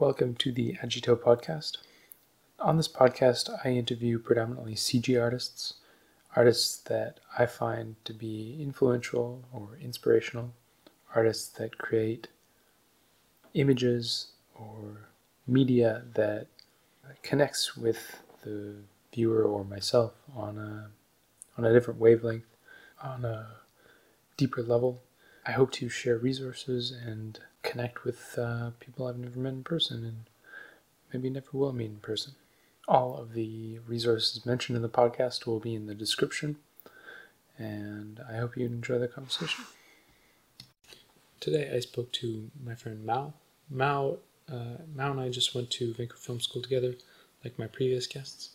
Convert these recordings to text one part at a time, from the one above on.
Welcome to the Agito podcast. On this podcast, I interview predominantly CG artists, artists that I find to be influential or inspirational, artists that create images or media that connects with the viewer or myself on a on a different wavelength, on a deeper level. I hope to share resources and connect with uh, people I've never met in person and maybe never will meet in person. All of the resources mentioned in the podcast will be in the description, and I hope you enjoy the conversation. Today I spoke to my friend Mao. Mao, uh, Mao and I just went to Vancouver Film School together, like my previous guests.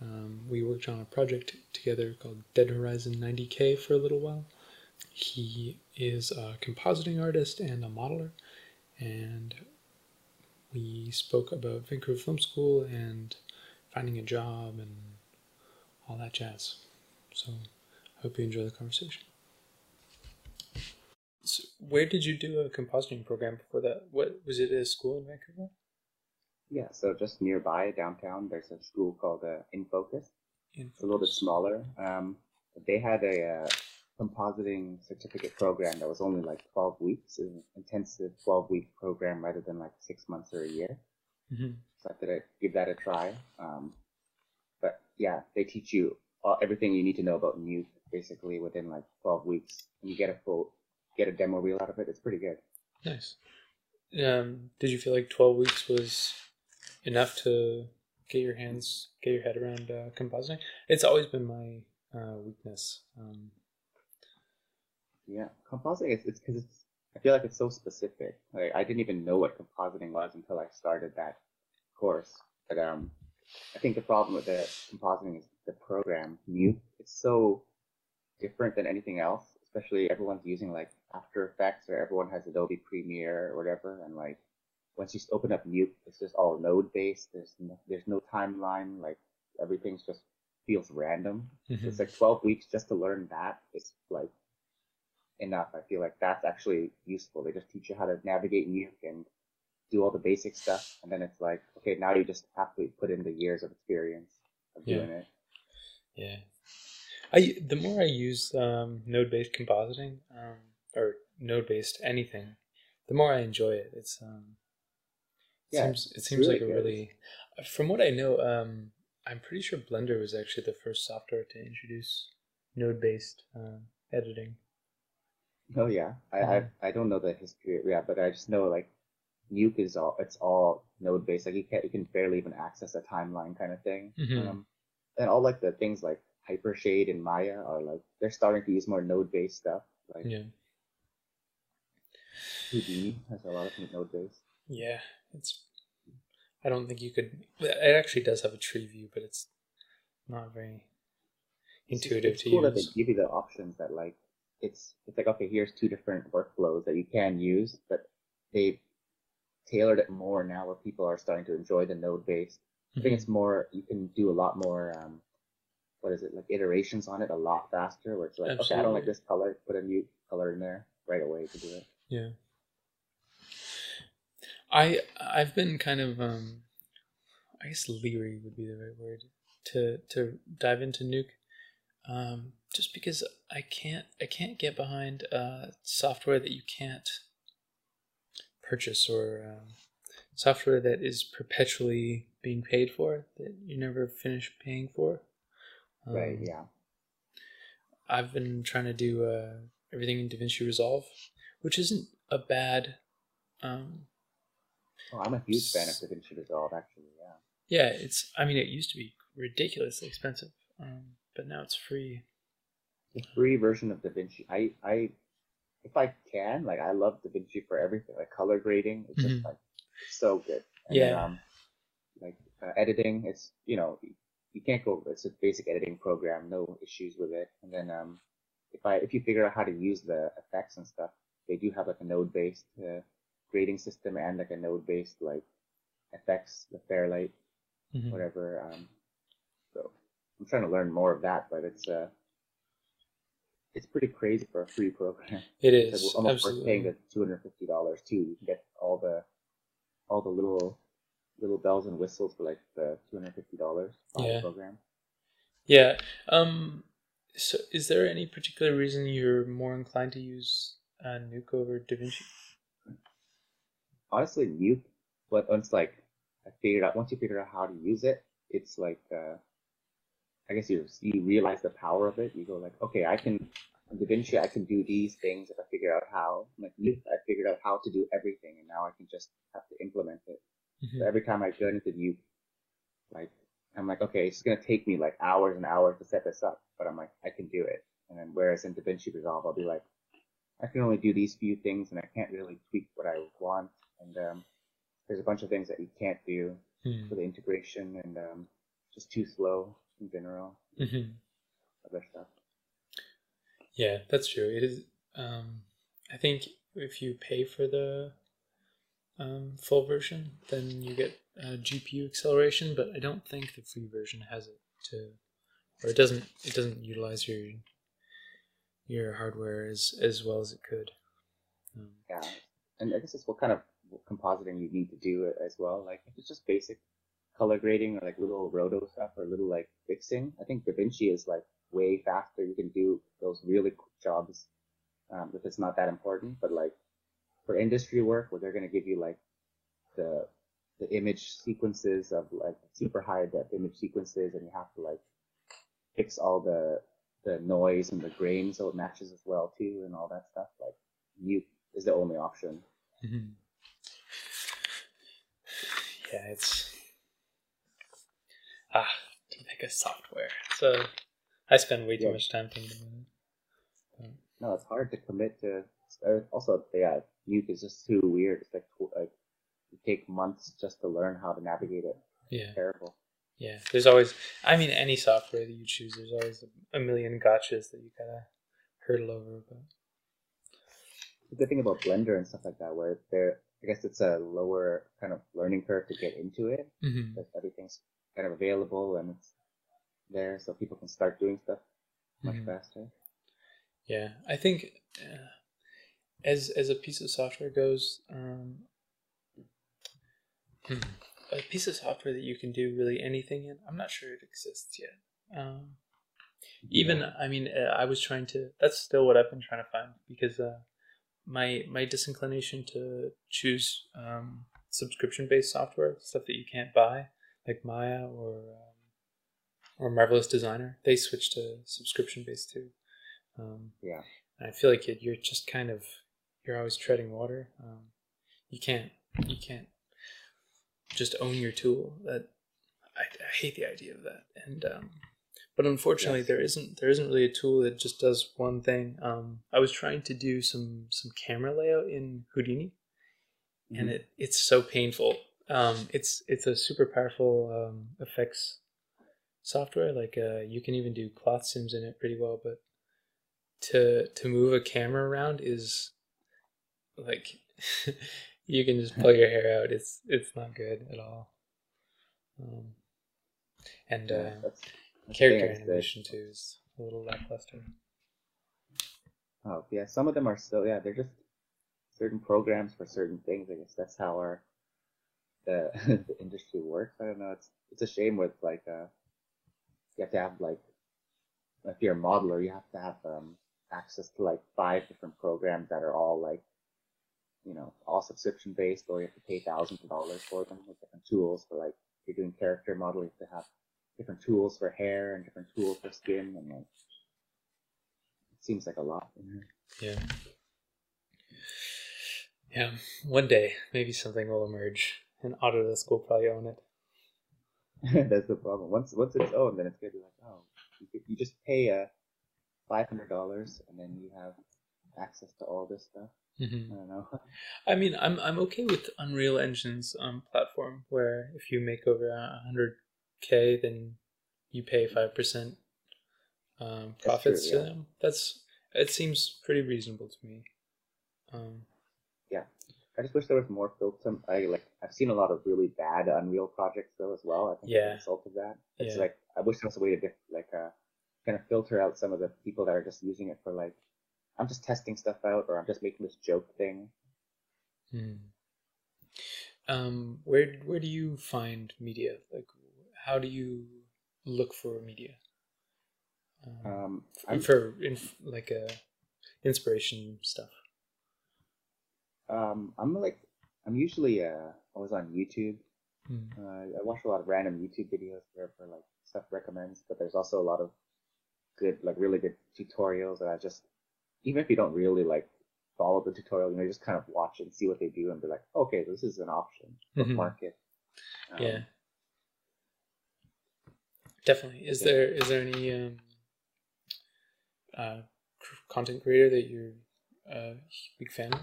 Um, we worked on a project together called Dead Horizon 90K for a little while. He is a compositing artist and a modeler, and we spoke about Vancouver Film School and finding a job and all that jazz. So, I hope you enjoy the conversation. So where did you do a compositing program before that? What was it? A school in Vancouver? Yeah, so just nearby downtown, there's a school called uh, InFocus. In Focus. It's a little bit smaller. Um, they had a uh, compositing certificate program that was only like 12 weeks, an intensive 12 week program rather than like six months or a year. hmm So I thought I'd give that a try. Um, but yeah, they teach you all, everything you need to know about Nuke basically within like 12 weeks. And you get a full, get a demo reel out of it. It's pretty good. Nice. Um, did you feel like twelve weeks was enough to get your hands, get your head around uh, compositing? It's always been my uh, weakness. Um, Yeah, compositing is it's because it's. I feel like it's so specific. Like I didn't even know what compositing was until I started that course. But um, I think the problem with the compositing is the program Nuke. It's so different than anything else. Especially everyone's using like After Effects or everyone has Adobe Premiere or whatever, and like once you open up Nuke, it's just all node based. There's no, there's no timeline. Like everything's just feels random. So it's like 12 weeks just to learn that. It's like enough. I feel like that's actually useful. They just teach you how to navigate Nuke and do all the basic stuff, and then it's like, okay, now you just have to put in the years of experience of Yeah. doing it. Yeah. I the more I use um, node based compositing um, or node based anything, the more I enjoy it. It's um, it Yeah, seems it seems really like a good. really from what I know, um, I'm pretty sure Blender was actually the first software to introduce node based uh, editing. Oh yeah, I, I I don't know the history, yeah, but I just know like Nuke is all it's all node based. Like you can't you can barely even access a timeline kind of thing. Mhm. Um, and all like the things like Hypershade and Maya are like they're starting to use more node based stuff. Like Yeah, Houdini has a lot of node based. yeah. It's I don't think you could. It actually does have a tree view, but it's not very intuitive it's to cool that they give you the options that like it's it's like okay here's two different workflows that you can use but they've tailored it more now where people are starting to enjoy the node based i think Mhm. it's more you can do a lot more um what is it like iterations on it a lot faster where it's like okay i don't like this color put a new color in there right away to do it Yeah. I I've been kind of um I guess leery would be the right word to to dive into Nuke. Um just because I can't I can't get behind uh software that you can't purchase or um, software that is perpetually being paid for that you never finish paying for. right Um, yeah I've been trying to do uh, everything in DaVinci Resolve, which isn't a bad. Um, oh, i'm a huge fan of davinci resolve actually yeah yeah, it's. I mean, it used to be ridiculously expensive, um, but now it's free. the free version of davinci i i if i can like i love davinci for everything like color grading it's Mhm. just like so good and then, Yeah. um like uh, editing it's you know you can't go it's a basic editing program no issues with it and then um if i if you figure out how to use the effects and stuff they do have like a node based uh, grading system and like a node based like effects the fairlight Mhm. whatever um i'm trying to learn more of that but it's uh it's pretty crazy for a free program It is like almost worth paying the $250 too you can get all the all the little little bells and whistles for like the two hundred fifty dollars Yeah. program. Yeah. Um. So, is there any particular reason you're more inclined to use uh, Nuke over DaVinci? Honestly, Nuke, but once like I figured out once you figure out how to use it, it's like uh, I guess you you realize the power of it. You go like, okay, I can in DaVinci I can do these things if I figure out how. Like Nuke, I figured out how to do everything, and now I can just have to implement it. Mhm. So every time I go into Nuke, like I'm like, okay, it's gonna take me like hours and hours to set this up, but I'm like, I can do it. And then whereas in DaVinci Resolve, I'll be like, I can only do these few things, and I can't really tweak what I want. And um, there's a bunch of things that you can't do Hmm. for the integration, and um, just too slow in general. Mhm. Other stuff. Yeah, that's true. It is. Um, I think if you pay for the um, full version, then you get uh, GPU acceleration. But I don't think the free version has it to, or it doesn't. It doesn't utilize your your hardware as as well as it could. Um, Yeah, and I guess it's what kind of compositing you need to do as well. Like if it's just basic color grading or like little roto stuff or little like fixing, I think DaVinci is like way faster. You can do those really quick jobs um, if it's not that important. But like for industry work, where they're going to give you like the the image sequences of like super high depth image sequences, and you have to like fix all the the noise and the grain so it matches as well too, and all that stuff. Like Nuke is the only option. Mhm. Yeah, it's ah, too think of software. So I spend way too Yeah. much time thinking about it. No, it's hard to commit to. Also, yeah, Nuke is just too weird. It's like like you take months just to learn how to navigate it. Yeah, Terrible. yeah. There's always, I mean, any software that you choose, there's always a million gotchas that you gotta hurdle over. But The good thing about Blender and stuff like that, where there, I guess it's a lower kind of learning curve to get into it. Mhm. Because everything's kind of available and it's there, so people can start doing stuff much Mhm. faster. Yeah, I think uh, as as a piece of software goes, um, hmm, a piece of software that you can do really anything in. I'm not sure it exists yet. Um, even I mean, uh, I was trying to. That's still what I've been trying to find because uh, my my disinclination to choose um, subscription based software, stuff that you can't buy, like Maya or um, or Marvelous Designer, they switched to subscription based too. Um, Yeah. I feel like it, you're just kind of you're always treading water. Um, you can't you can't just own your tool. That I, I hate the idea of that. And um, but unfortunately, Yes. there isn't there isn't really a tool that just does one thing. Um, I was trying to do some some camera layout in Houdini, and Mhm. it it's so painful. Um, it's it's a super powerful um, effects software. Like uh, you can even do cloth sims in it pretty well, but to to move a camera around is like you can just pull your hair out. It's it's not good at all. Um, and Yeah, uh, that's, that's character animation too is a little lackluster. Oh yeah, some of them are still yeah, they're just certain programs for certain things. I guess that's how our the the industry works. I don't know. It's it's a shame with like uh you have to have like if you're a modeler, you have to have um access to like five different programs that are all like you know all subscription based, or you have to pay thousands of dollars for them with different tools. For like if you're doing character modeling, you have to have different tools for hair and different tools for skin, and like it seems like a lot. Yeah. Yeah. One day, maybe something will emerge, and Autodesk will probably own it. That's the problem. Once once it's owned, then it's gonna be like, oh, you, could- you just pay uh five hundred dollars, and then you have access to all this stuff. hmm I don't know. I mean, I'm I'm okay with Unreal Engine's um, platform, where if you make over a hundred k, then you pay five percent um, profits true, to yeah. them. That's it seems pretty reasonable to me. Um, I just wish there was more filter. I like I've seen a lot of really bad Unreal projects though as well. I think as a result of that, it's Yeah. like I wish there was a way to diff- like uh kind of filter out some of the people that are just using it for like I'm just testing stuff out or I'm just making this joke thing. hmm. um, where where do you find media? Like, how do you look for media? Um, Um, for, for inf- like uh, inspiration stuff. Um, I'm like, I'm usually uh, always on YouTube. Mm. Uh, I watch a lot of random YouTube videos where for like stuff recommends, but there's also a lot of good, like really good tutorials that I just, even if you don't really like follow the tutorial, you know, just kind of watch and see what they do and be like, okay, this is an option. Mhm. Bookmark it. Um, Yeah, definitely. Is yeah. there is there any um, uh, content creator that you're a big fan of?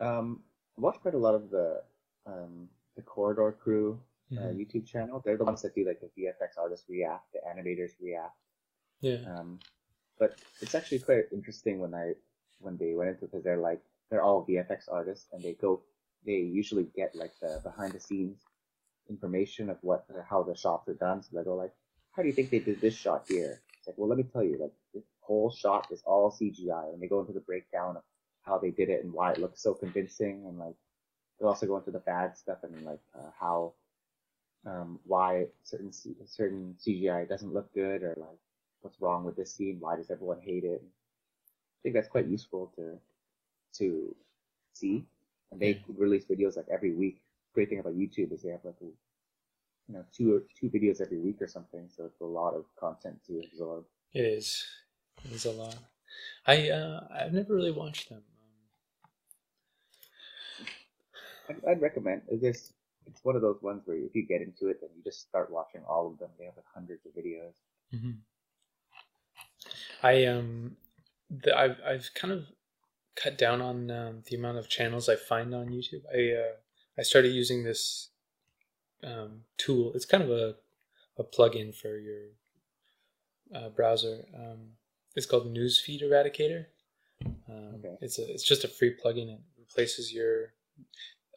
Um, I watch quite a lot of the um, the Corridor Crew uh, Mhm. YouTube channel. They're the ones that do like the VFX artists react, the animators react. Yeah. Um, but it's actually quite interesting when I when they went into because they're like they're all VFX artists and they go they usually get like the behind the scenes information of what how the shots are done. So they go like, how do you think they did this shot here? It's like, well, let me tell you, like this whole shot is all CGI, and they go into the breakdown of how they did it and why it looks so convincing, and like they'll also go into the bad stuff and like uh, how um, why certain C- certain CGI doesn't look good or like what's wrong with this scene, why does everyone hate it? I think that's quite useful to to see. And they release videos like every week. Great thing about YouTube is they have like a, you know two or two videos every week or something, so it's a lot of content to absorb. It is. It is a lot. I uh, I've never really watched them. Um, I'd, I'd recommend this. It's one of those ones where if you get into it, then you just start watching all of them. They have like hundreds of videos. mhm. I um, the, I've I've kind of cut down on um, the amount of channels I find on YouTube. I uh, I started using this um, tool. It's kind of a a plugin for your uh, browser. Um, it's called Newsfeed Eradicator. Um, Okay. It's a it's just a free plugin. It replaces your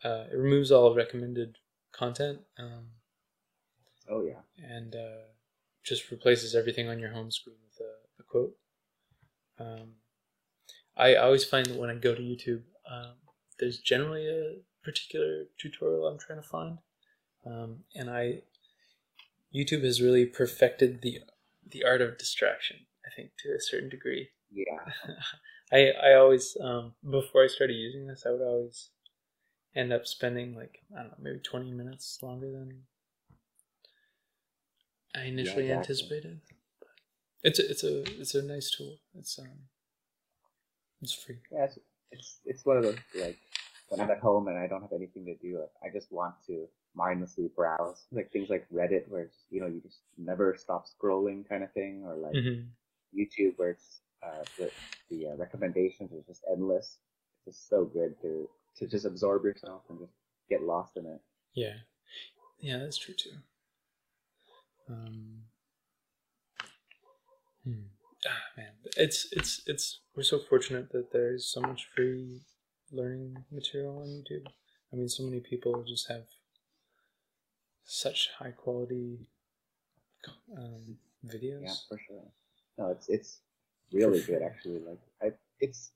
uh, it removes all recommended content um, Oh yeah. and uh, just replaces everything on your home screen with a, a quote. Um, I always find that when I go to YouTube, um, there's generally a particular tutorial I'm trying to find, um, and I YouTube has really perfected the the art of distraction. I think to a certain degree. Yeah. I I always um, before I started using this, I would always end up spending like I don't know, maybe twenty minutes longer than I initially exactly. anticipated. It's a, it's a it's a nice tool. It's um it's free. Yeah, it's, it's it's one of those like when I'm at home and I don't have anything to do, I just want to mindlessly browse, like things like Reddit, where it's, you know you just never stop scrolling kind of thing, or like hmm YouTube, where it's uh, the the uh, recommendations are just endless. It's just so good to to just absorb yourself and just get lost in it. Yeah, yeah, that's true too. Um, hmm. ah, man, it's it's it's we're so fortunate that there's so much free learning material on YouTube. I mean, so many people just have such high quality um, videos. Yeah, for sure. No, it's it's really good actually. Like I, it's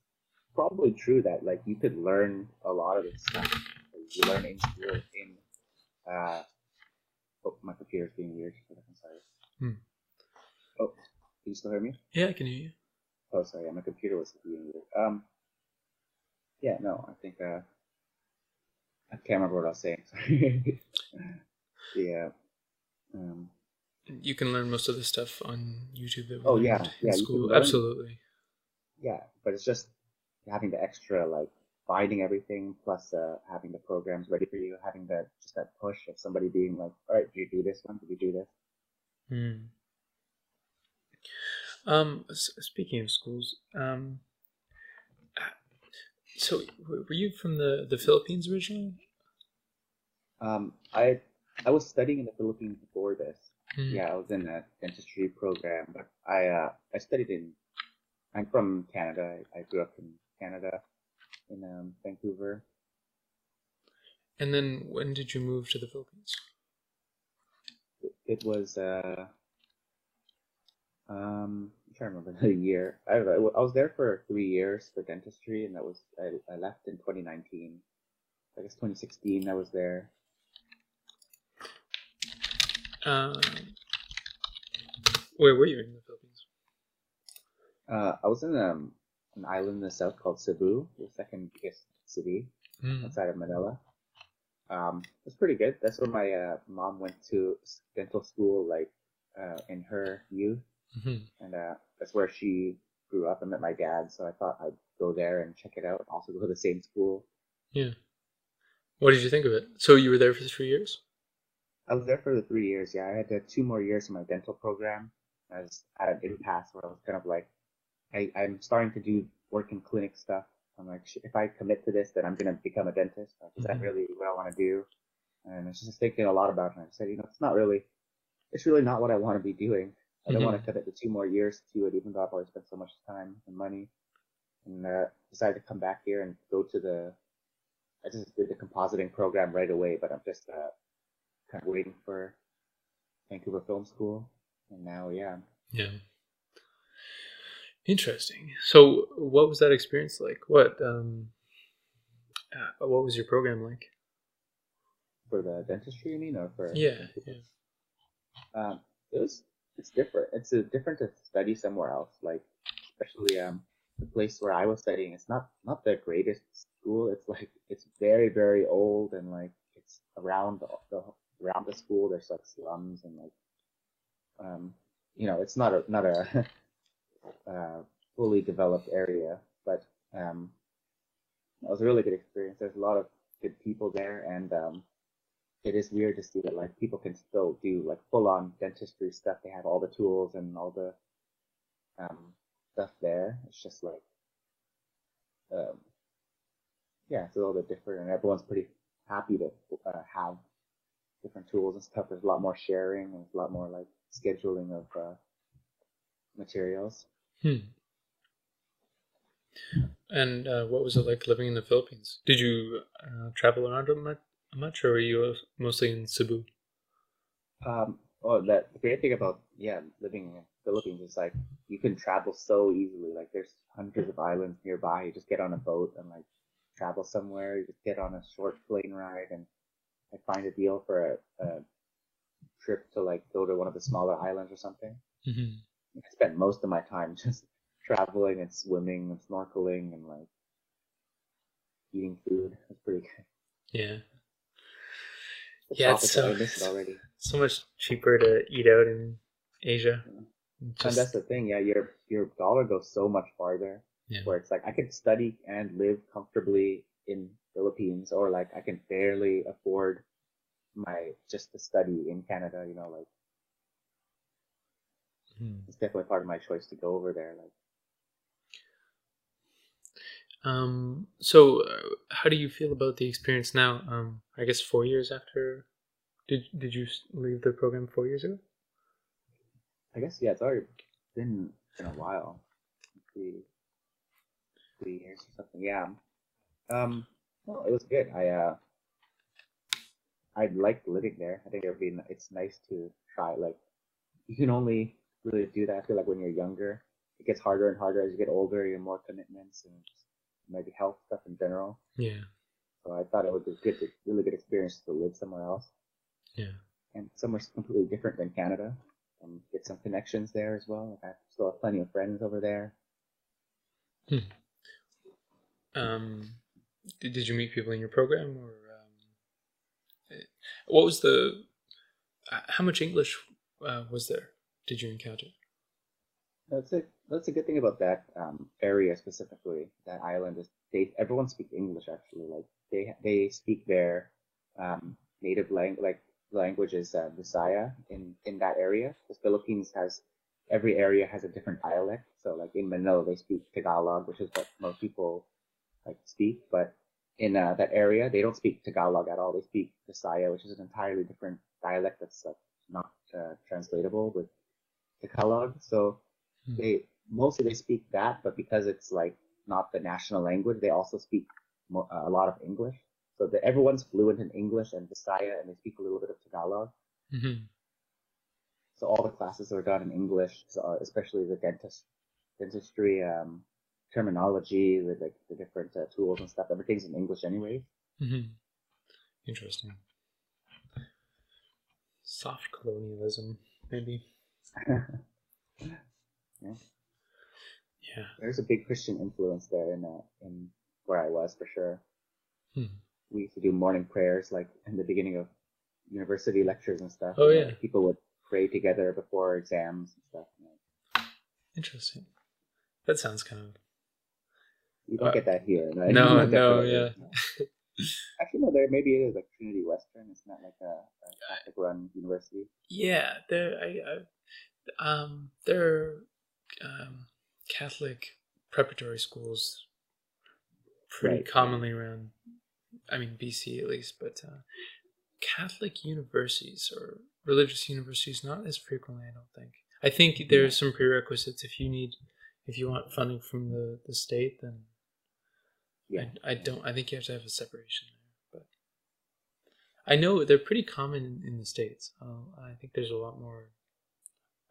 probably true that like you could learn a lot of this stuff. that You learn in school in. Uh, oh, my computer's being weird. I'm sorry. Hmm. Oh, can you still hear me? Yeah, I can hear you. Oh, sorry. Yeah, my computer was being weird. Um. Yeah, no, I think uh, I can't remember what I was saying. Sorry. yeah. Um. You can learn most of the stuff on YouTube that we Oh, yeah, yeah, in you can school. Absolutely. yeah, but it's just having the extra like finding everything plus uh, having the programs ready for you, having that just that push of somebody being like, all right, did you do this one? Did you do this? Hmm. Um, s- speaking of schools, um, uh, so w- were you from the the Philippines originally? Um, I I was studying in the Philippines before this. Hmm. Yeah, I was in a dentistry program, but I uh, I studied in. I'm from Canada. I, I grew up in Canada, in um, Vancouver. And then when did you move to the Philippines? It, was uh, um, I'm trying to remember the year. I, I was there for three years for dentistry, and that was I, I left in 2019. I guess 2016 I was there. Um, where were you in the Philippines? Uh, I was in um, an island in the south called Cebu, the second biggest city Mm. outside of Manila. Um, it's pretty good. That's where my uh, mom went to dental school, like uh, in her youth, Mhm. and uh, that's where she grew up and met my dad. So I thought I'd go there and check it out. And also go to the same school. Yeah. What did you think of it? So you were there for three years? I was there for the three years. Yeah, I had uh, two more years in my dental program. I was at an impasse where I was kind of like, I, I'm starting to do work in clinic stuff. I'm like, if I commit to this, then I'm gonna become a dentist. Like, is that Mhm. really what I want to do? And I was just thinking a lot about it. And I said, you know, it's not really, it's really not what I want to be doing. I don't want to commit to two more years to it, even though I've already spent so much time and money. And uh, decided to come back here and go to the. I just did the compositing program right away, but I'm just uh, kind of waiting for Vancouver Film School. And now, yeah, Yeah. Interesting. So, what was that experience like? What um, uh, what was your program like? for the dentistry, you mean, or for Yeah, yeah. Um, it was it's different. It's a, different to study somewhere else. Like especially um the place where I was studying. It's not not the greatest school. It's like it's very very old and like it's around the, the around the school. There's like slums and like um you know it's not a not a uh, fully developed area, but um it was a really good experience. There's a lot of good people there and um it is weird to see that like people can still do like full on dentistry stuff. They have all the tools and all the um, stuff there. It's just like, um, yeah, it's a little bit different, and everyone's pretty happy to uh, have different tools and stuff. There's a lot more sharing and there's a lot more like scheduling of uh, materials. Hmm. And uh, what was it like living in the Philippines? Did you uh, travel around much, or were you mostly in Cebu? Um, oh, that the great thing about yeah living in the Philippines is like you can travel so easily. Like there's hundreds of islands nearby. You just get on a boat and like travel somewhere. You just get on a short plane ride and like find a deal for a, a trip to like go to one of the smaller islands or something. Mm-hmm. I spent most of my time just traveling and swimming and snorkeling and like eating food. It's pretty good. Yeah, The Yeah, it's so- it already. so much cheaper to eat out in Asia. and Just, that's the thing, yeah. Your your dollar goes so much farther. Yeah. Where it's like I could study and live comfortably in Philippines, or like I can barely afford my just to study in Canada. You know, like Mhm. it's definitely part of my choice to go over there. Like Um, so, uh, how do you feel about the experience now? Um, I guess four years after. Did Did you leave the program four years ago? I guess yeah, it's already been been a while, three three years or something. Yeah. Um. Well, it was good. I uh. I liked living there. I think it would be. It's nice to try. Like, you can only really do that. I feel like when you're younger, it gets harder and harder as you get older. You have more commitments and maybe health stuff in general. Yeah, So I thought it would be good, to, really good experience to live somewhere else yeah, and somewhere completely different than Canada. And get some connections there as well. Like I still have plenty of friends over there. Hmm. Um, did, did you meet people in your program, or um, eh, what was the? uh, How much English uh, was there? Did you encounter? That's a that's a good thing about that um, area specifically. That island is they everyone speaks English actually. Like they they speak their um, native language like language is uh, Visaya in in that area. The Philippines has every area has a different dialect. So like in Manila they speak Tagalog, which is what most people like speak. But in uh, that area they don't speak Tagalog at all. They speak Visaya, which is an entirely different dialect that's uh, not uh, translatable with Tagalog. So Hmm. they mostly they speak that, but because it's like not the national language, they also speak mo- uh, a lot of English. So the, everyone's fluent in English and Visaya, and they speak a little bit of Tagalog. Mm-hmm. So all the classes are done in English, so, uh, especially the dentist dentistry um, terminology, with like the different uh, tools and stuff. Everything's in English anyway. Mm-hmm. Interesting. Soft colonialism, maybe. Yeah. Yeah. There's a big Christian influence there in uh, in where I was for sure. Hmm. We used to do morning prayers like in the beginning of university lectures and stuff. Oh, you know, yeah. People would pray together before exams and stuff. you know. Interesting. That sounds kind of. You don't Uh, get that here. Right? no, no, yeah. Actually, no. There maybe it is like Trinity Western. It's not like a, a Catholic-run university. Yeah, there. I, I um, there are um, Catholic preparatory schools pretty Right. commonly around. I mean, BC at least, but uh, Catholic universities or religious universities not as frequently. I don't think. I think there's some prerequisites if you need, if you want funding from the the state, then Yeah. I, I don't. I think you have to have a separation there, but I know they're pretty common in, the states. Uh, I think there's a lot more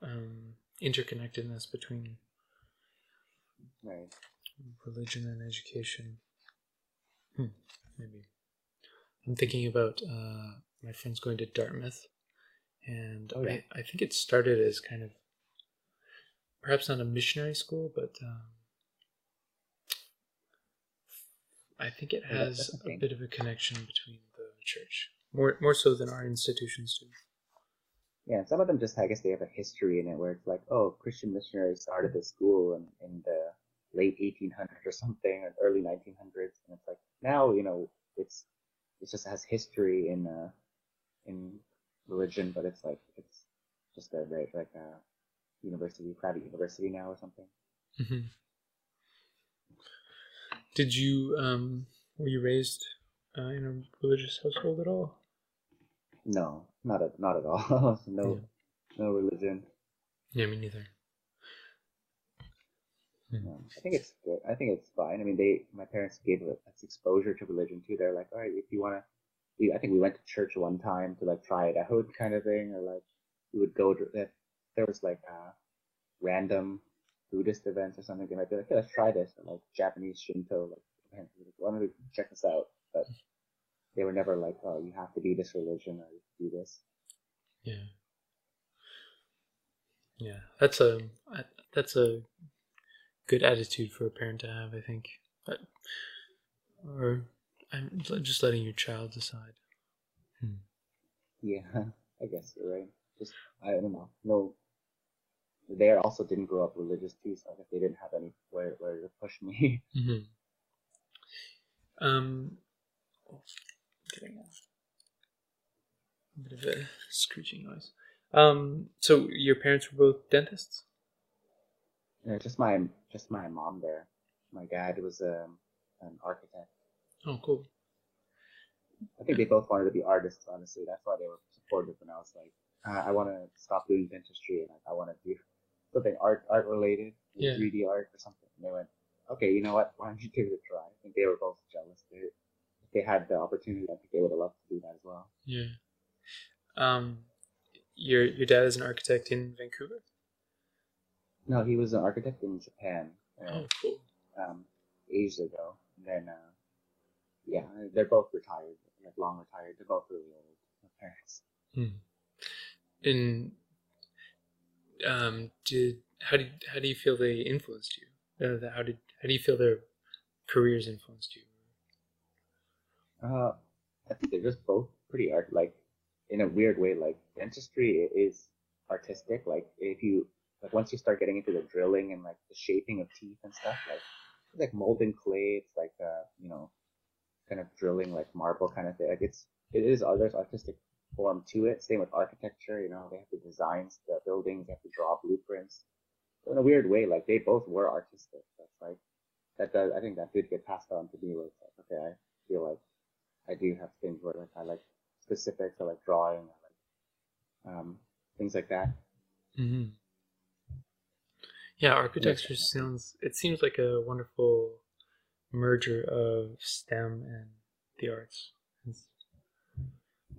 um, interconnectedness between Right. religion and education. Hmm, maybe I'm thinking about uh, my friends going to Dartmouth, and Oh, yeah. I, I think it started as kind of perhaps not a missionary school, but um, I think it has the a bit of a connection between the church, more more so than our institutions do. Yeah, some of them just, I guess, they have a history in it where it's like, oh, Christian missionaries started this school in, in the late 1800s or something, or early 1900s, and it's like now, you know, it's it just has history in uh in religion, but it's like it's just a very like a university, private university now or something. hmm Did you um were you raised uh, in a religious household at all? No, not at not at all. No, Yeah. no religion. Yeah, me neither. No, I think it's good. I think it's fine. I mean, they, my parents gave us exposure to religion too. They're like, all right, if you want to, I think we went to church one time to like try it out kind of thing, or like we would go to, if there was like a random Buddhist events or something, they might be like, yeah, let's try this, or like Japanese Shinto, like. We're why don't we check this out? But they were never like, oh, you have to be this religion or you have to do this. Yeah. Yeah, that's a that's a good attitude for a parent to have, I think. But, or I'm just letting your child decide. Hmm. Yeah, I guess you're right. Just I don't know. No, they also didn't grow up religious too, so I guess they didn't have any where where to push me. Mm-hmm. Um, getting a bit of a screeching noise. Um, so your parents were both dentists. Yeah, just my just my mom there. My dad was um, an architect. Oh, cool. I think they both wanted to be artists. Honestly, that's why they were supportive when I was like, uh, I want to stop doing dentistry and like, I want to do something art art related, Yeah. 3D art or something. And they went, okay, you know what? Why don't you give it a try? I think they were both jealous. They, if they had the opportunity, I think they would have loved to do that as well. Yeah. Um, your your dad is an architect in Vancouver. No, he was an architect in Japan. Uh, Oh, cool. um, ages ago. And then, uh, yeah, they're both retired, like long retired. They're both really old. My parents. Hmm. And um, did how did how do you feel they influenced you? Uh, how did how do you feel their careers influenced you? Uh, I think they're just both pretty art, like in a weird way. Like dentistry is artistic. Like if you like once you start getting into the drilling and like the shaping of teeth and stuff, like like molding clay. It's like uh, you know, kind of drilling like marble kind of thing. Like it's it is there's artistic form to it. Same with architecture. You know, they have to design the buildings. They have to draw blueprints. So in a weird way, like they both were artistic. That's like that does. I think that did get passed on to me. Where it's like, okay, I feel like I do have things where like I like specifics, I like drawing, I like um, things like that. Mm-hmm. Yeah, architecture Yeah. sounds. It seems like a wonderful merger of STEM and the arts.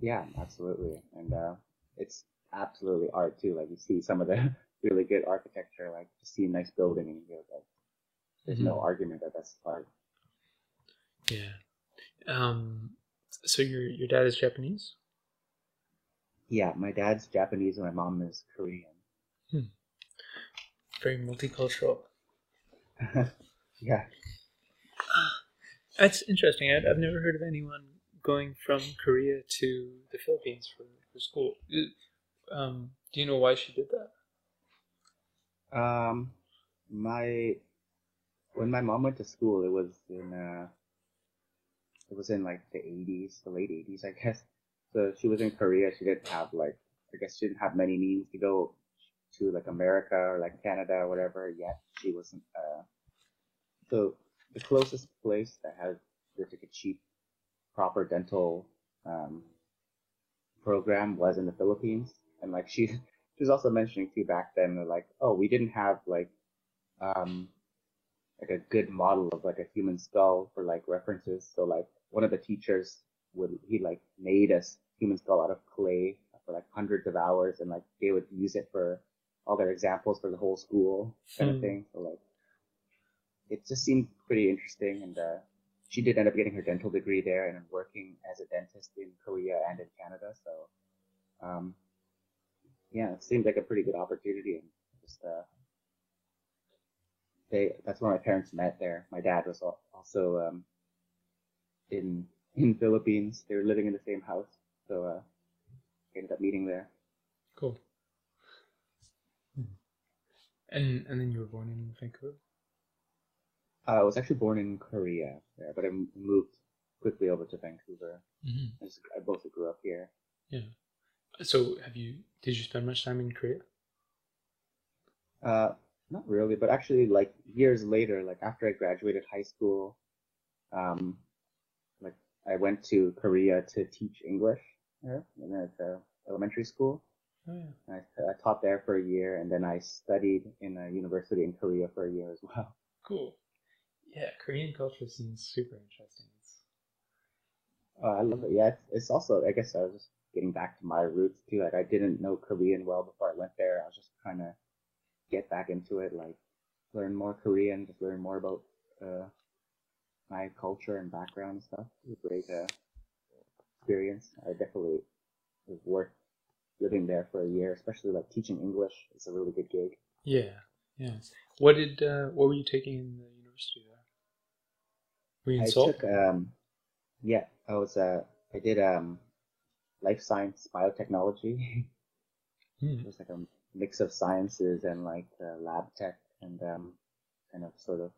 Yeah, absolutely, and uh, it's absolutely art too. Like you see some of the really good architecture, like you see a nice building and you go like, there's no Mhm. argument that that's art. Yeah. Um, So your your dad is Japanese. Yeah, my dad's Japanese and my mom is Korean. Very multicultural. yeah. That's interesting. I, I've never heard of anyone going from Korea to the Philippines for, for school. Um, do you know why she did that? Um, my when my mom went to school, it was in uh, it was in like the eighties, the late eighties, I guess. So she was in Korea. She didn't have like I guess she didn't have many means to go to like America or like Canada or whatever yet. She wasn't. Uh, so the closest place that had like a cheap, proper dental um, program was in the Philippines, and like she she was also mentioning too back then, like oh we didn't have like um like a good model of like a human skull for like references. So like one of the teachers would he like made a human skull out of clay for like hundreds of hours, and like they would use it for all their examples for the whole school kind of Hmm. thing. So like it just seemed pretty interesting, and uh, she did end up getting her dental degree there and working as a dentist in Korea and in Canada. So um, yeah, it seemed like a pretty good opportunity, and just uh, they that's where my parents met there. My dad was also um, in in Philippines. They were living in the same house, so uh, ended up meeting there. Cool. And and then you were born in Vancouver. Uh, I was actually born in Korea there, but I moved quickly over to Vancouver. Mm-hmm. I, just, I mostly grew up here. Yeah. So have you? Did you spend much time in Korea? Uh, not really, but actually, like years later, like after I graduated high school, um, like I went to Korea to teach English there, at the elementary school. Oh yeah. I, I taught there for a year, and then I studied in a university in Korea for a year as well. Cool. Yeah, Korean culture seems super interesting. Uh, I love it. Yeah, it's, it's also, I guess I was just getting back to my roots too. Like I didn't know Korean well before I went there. I was just trying to get back into it, like learn more Korean, just learn more about uh, my culture and background and stuff. It was a great uh, experience. I definitely it was worth living there for a year, especially like teaching English. It's a really good gig. yeah, yeah. What did? Uh, what were you taking in the university there? Were you in I Seoul? took um yeah, I was uh I did um life science biotechnology. Hmm. it was like a mix of sciences and like uh, lab tech and um kind of sort of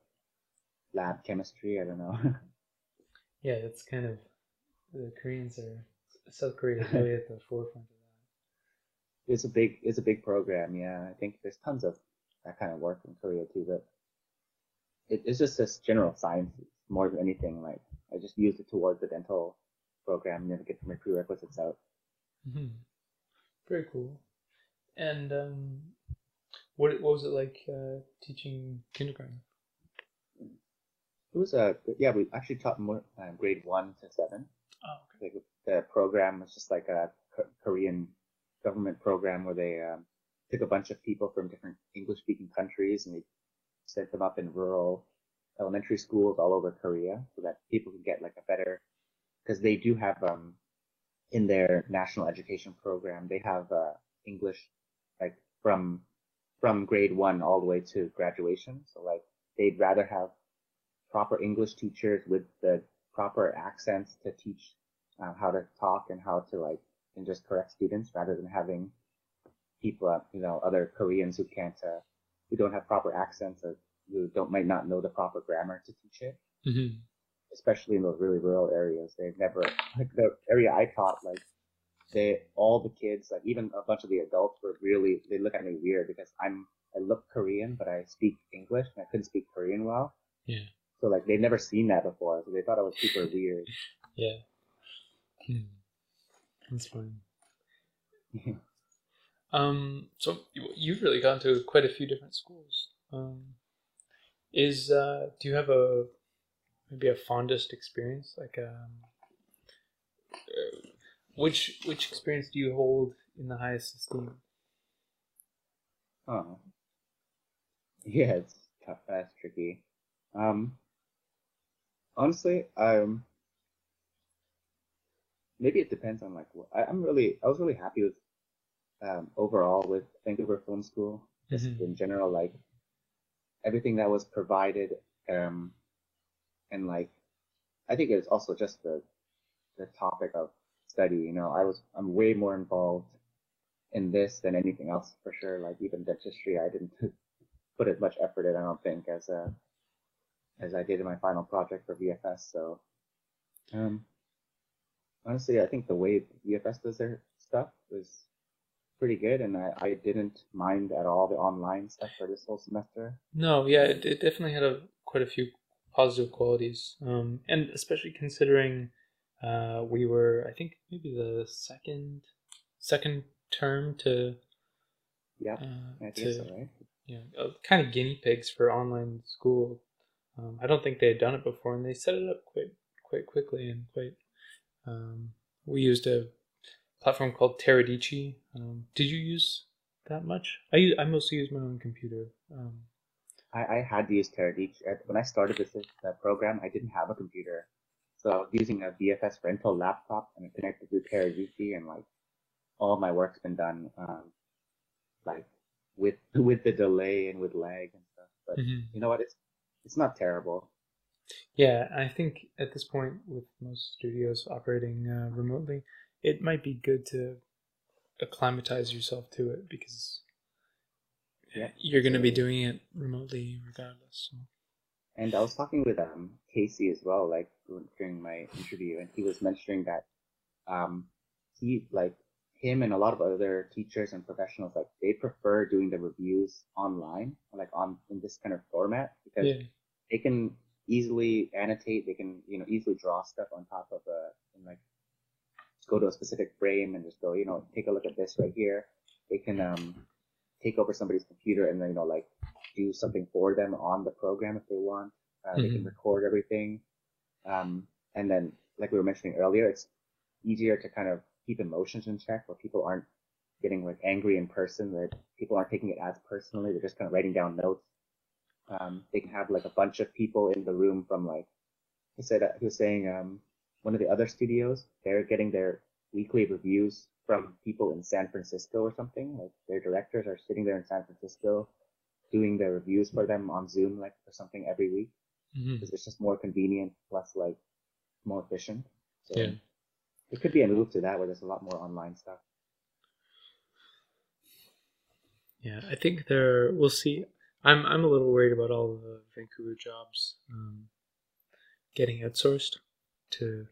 lab chemistry, I don't know. Yeah, that's kind of the Koreans are South Korea is really at the forefront of that. it's a big it's a big program, yeah. I think there's tons of that kind of work in Korea too, but it, it's just this general science more than anything. Like I just used it towards the dental program, know, to get my prerequisites out. hmm Very cool. And um, what what was it like uh, teaching kindergarten? It was a yeah. We actually taught more uh, grade one to seven. Oh, okay. Like the program was just like a K- Korean government program where they um, took a bunch of people from different English-speaking countries and they sent them up in rural elementary schools all over Korea so that people can get like a better because they do have um in their national education program they have uh, English like from from grade one all the way to graduation. So like they'd rather have proper English teachers with the proper accents to teach uh, how to talk and how to like and just correct students rather than having people, uh, you know, other Koreans who can't, uh, who don't have proper accents or who don't might not know the proper grammar to teach it. hmm Especially in those really rural areas, they've never like the area I taught, like they all the kids, like even a bunch of the adults were really they look at me weird because I'm I look Korean but I speak English and I couldn't speak Korean well. Yeah. So like they've never seen that before, so they thought I was super weird. Yeah. Hmm. That's fine. Um, so you- you've really gone to quite a few different schools. Um, is uh, do you have a maybe a fondest experience? Like, um, uh, which which experience do you hold in the highest esteem? Oh. Yeah, it's tough. That's tricky. Um, honestly, um, maybe it depends on like what I, I'm really I was really happy with um, overall with Vancouver Film School just Mhm. in general like everything that was provided um, and like I think it's also just the the topic of study you know I was I'm way more involved in this than anything else for sure. Like even dentistry I didn't put as much effort in I don't think as uh as I did in my final project for VFS so um honestly, I think the way VFS does their stuff was pretty good, and I, I didn't mind at all the online stuff for this whole semester. No, yeah, it, it definitely had a quite a few positive qualities, um, and especially considering uh, we were, I think, maybe the second second term to Yeah, uh, I think to so, right? you know, uh, kind of guinea pigs for online school. Um, I don't think they had done it before, and they set it up quite quite quickly and quite. Um, we used a platform called Teradici. Um, did you use that much? I use, I mostly use my own computer. Um, I, I had to use Teradici. At- When I started this program, I didn't have a computer. So I was using a VFS rental laptop and it connected to Teradici and like all my work's been done um, like with with the delay and with lag and stuff. But mhm. you know what? It's it's not terrible. Yeah, I think at this point, with most studios operating uh, remotely, it might be good to acclimatize yourself to it because Yeah, you're going to be doing it remotely regardless. So. And I was talking with um Casey as well, like during my interview, and he was mentioning that um he like him and a lot of other teachers and professionals like they prefer doing the reviews online, like on in this kind of format because Yeah, they can easily annotate, they can you know easily draw stuff on top of a and like go to a specific frame and just go you know take a look at this right here. They can um take over somebody's computer and then you know like do something for them on the program if they want. Uh, They can Mhm. record everything, um, and then like we were mentioning earlier, it's easier to kind of keep emotions in check where people aren't getting like angry in person. That people aren't taking it as personally. They're just kind of writing down notes. Um, they can have like a bunch of people in the room from like he said he was saying um, one of the other studios they're getting their weekly reviews from people in San Francisco or something. Like their directors are sitting there in San Francisco doing their reviews for them on Zoom like or something every week because it's just more convenient plus like more efficient. So Yeah. it could be a move to that where there's a lot more online stuff. yeah. I think there. We'll see. I'm I'm a little worried about all the Vancouver jobs um, getting outsourced to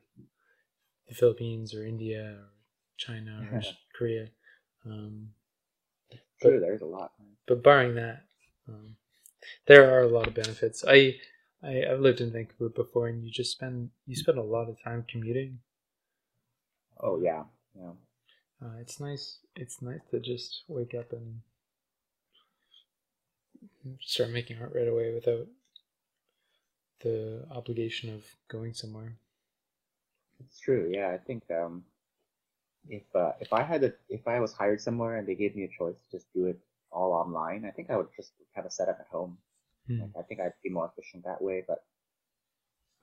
the Philippines or India or China or Korea. Um, True, there's a lot. but barring that, um, there are a lot of benefits. I, I I've lived in Vancouver before, and you just spend you spend a lot of time commuting. Oh yeah, yeah. Uh, it's nice. It's nice to just wake up and start making art right away without the obligation of going somewhere. It's true. Yeah, I think um, if uh, if I had a if I was hired somewhere and they gave me a choice to just do it all online, I think I would just have a setup at home. Hmm. Like, I think I'd be more efficient that way. But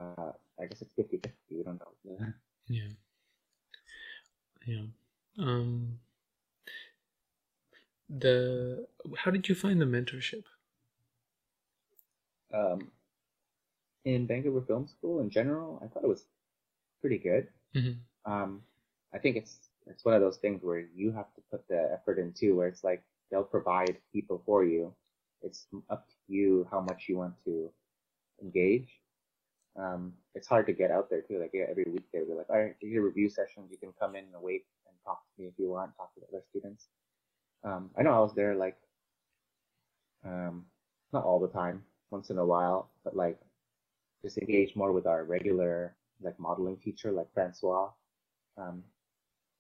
uh, I guess it's 50-50. We don't know. Yeah. Yeah. Um. The how did you find the mentorship? um, in Vancouver Film School in general, I thought it was pretty good. Mhm. Um, I think it's it's one of those things where you have to put the effort in too, where it's like they'll provide people for you. It's up to you how much you want to engage. Um, it's hard to get out there too. Like yeah, every week they'll be like, all right, here's review sessions. You can come in and wait and talk to me if you want. Talk to the other students. Um, I know I was there like, um, not all the time, once in a while, but like just engage more with our regular like modeling teacher, like Francois. Um,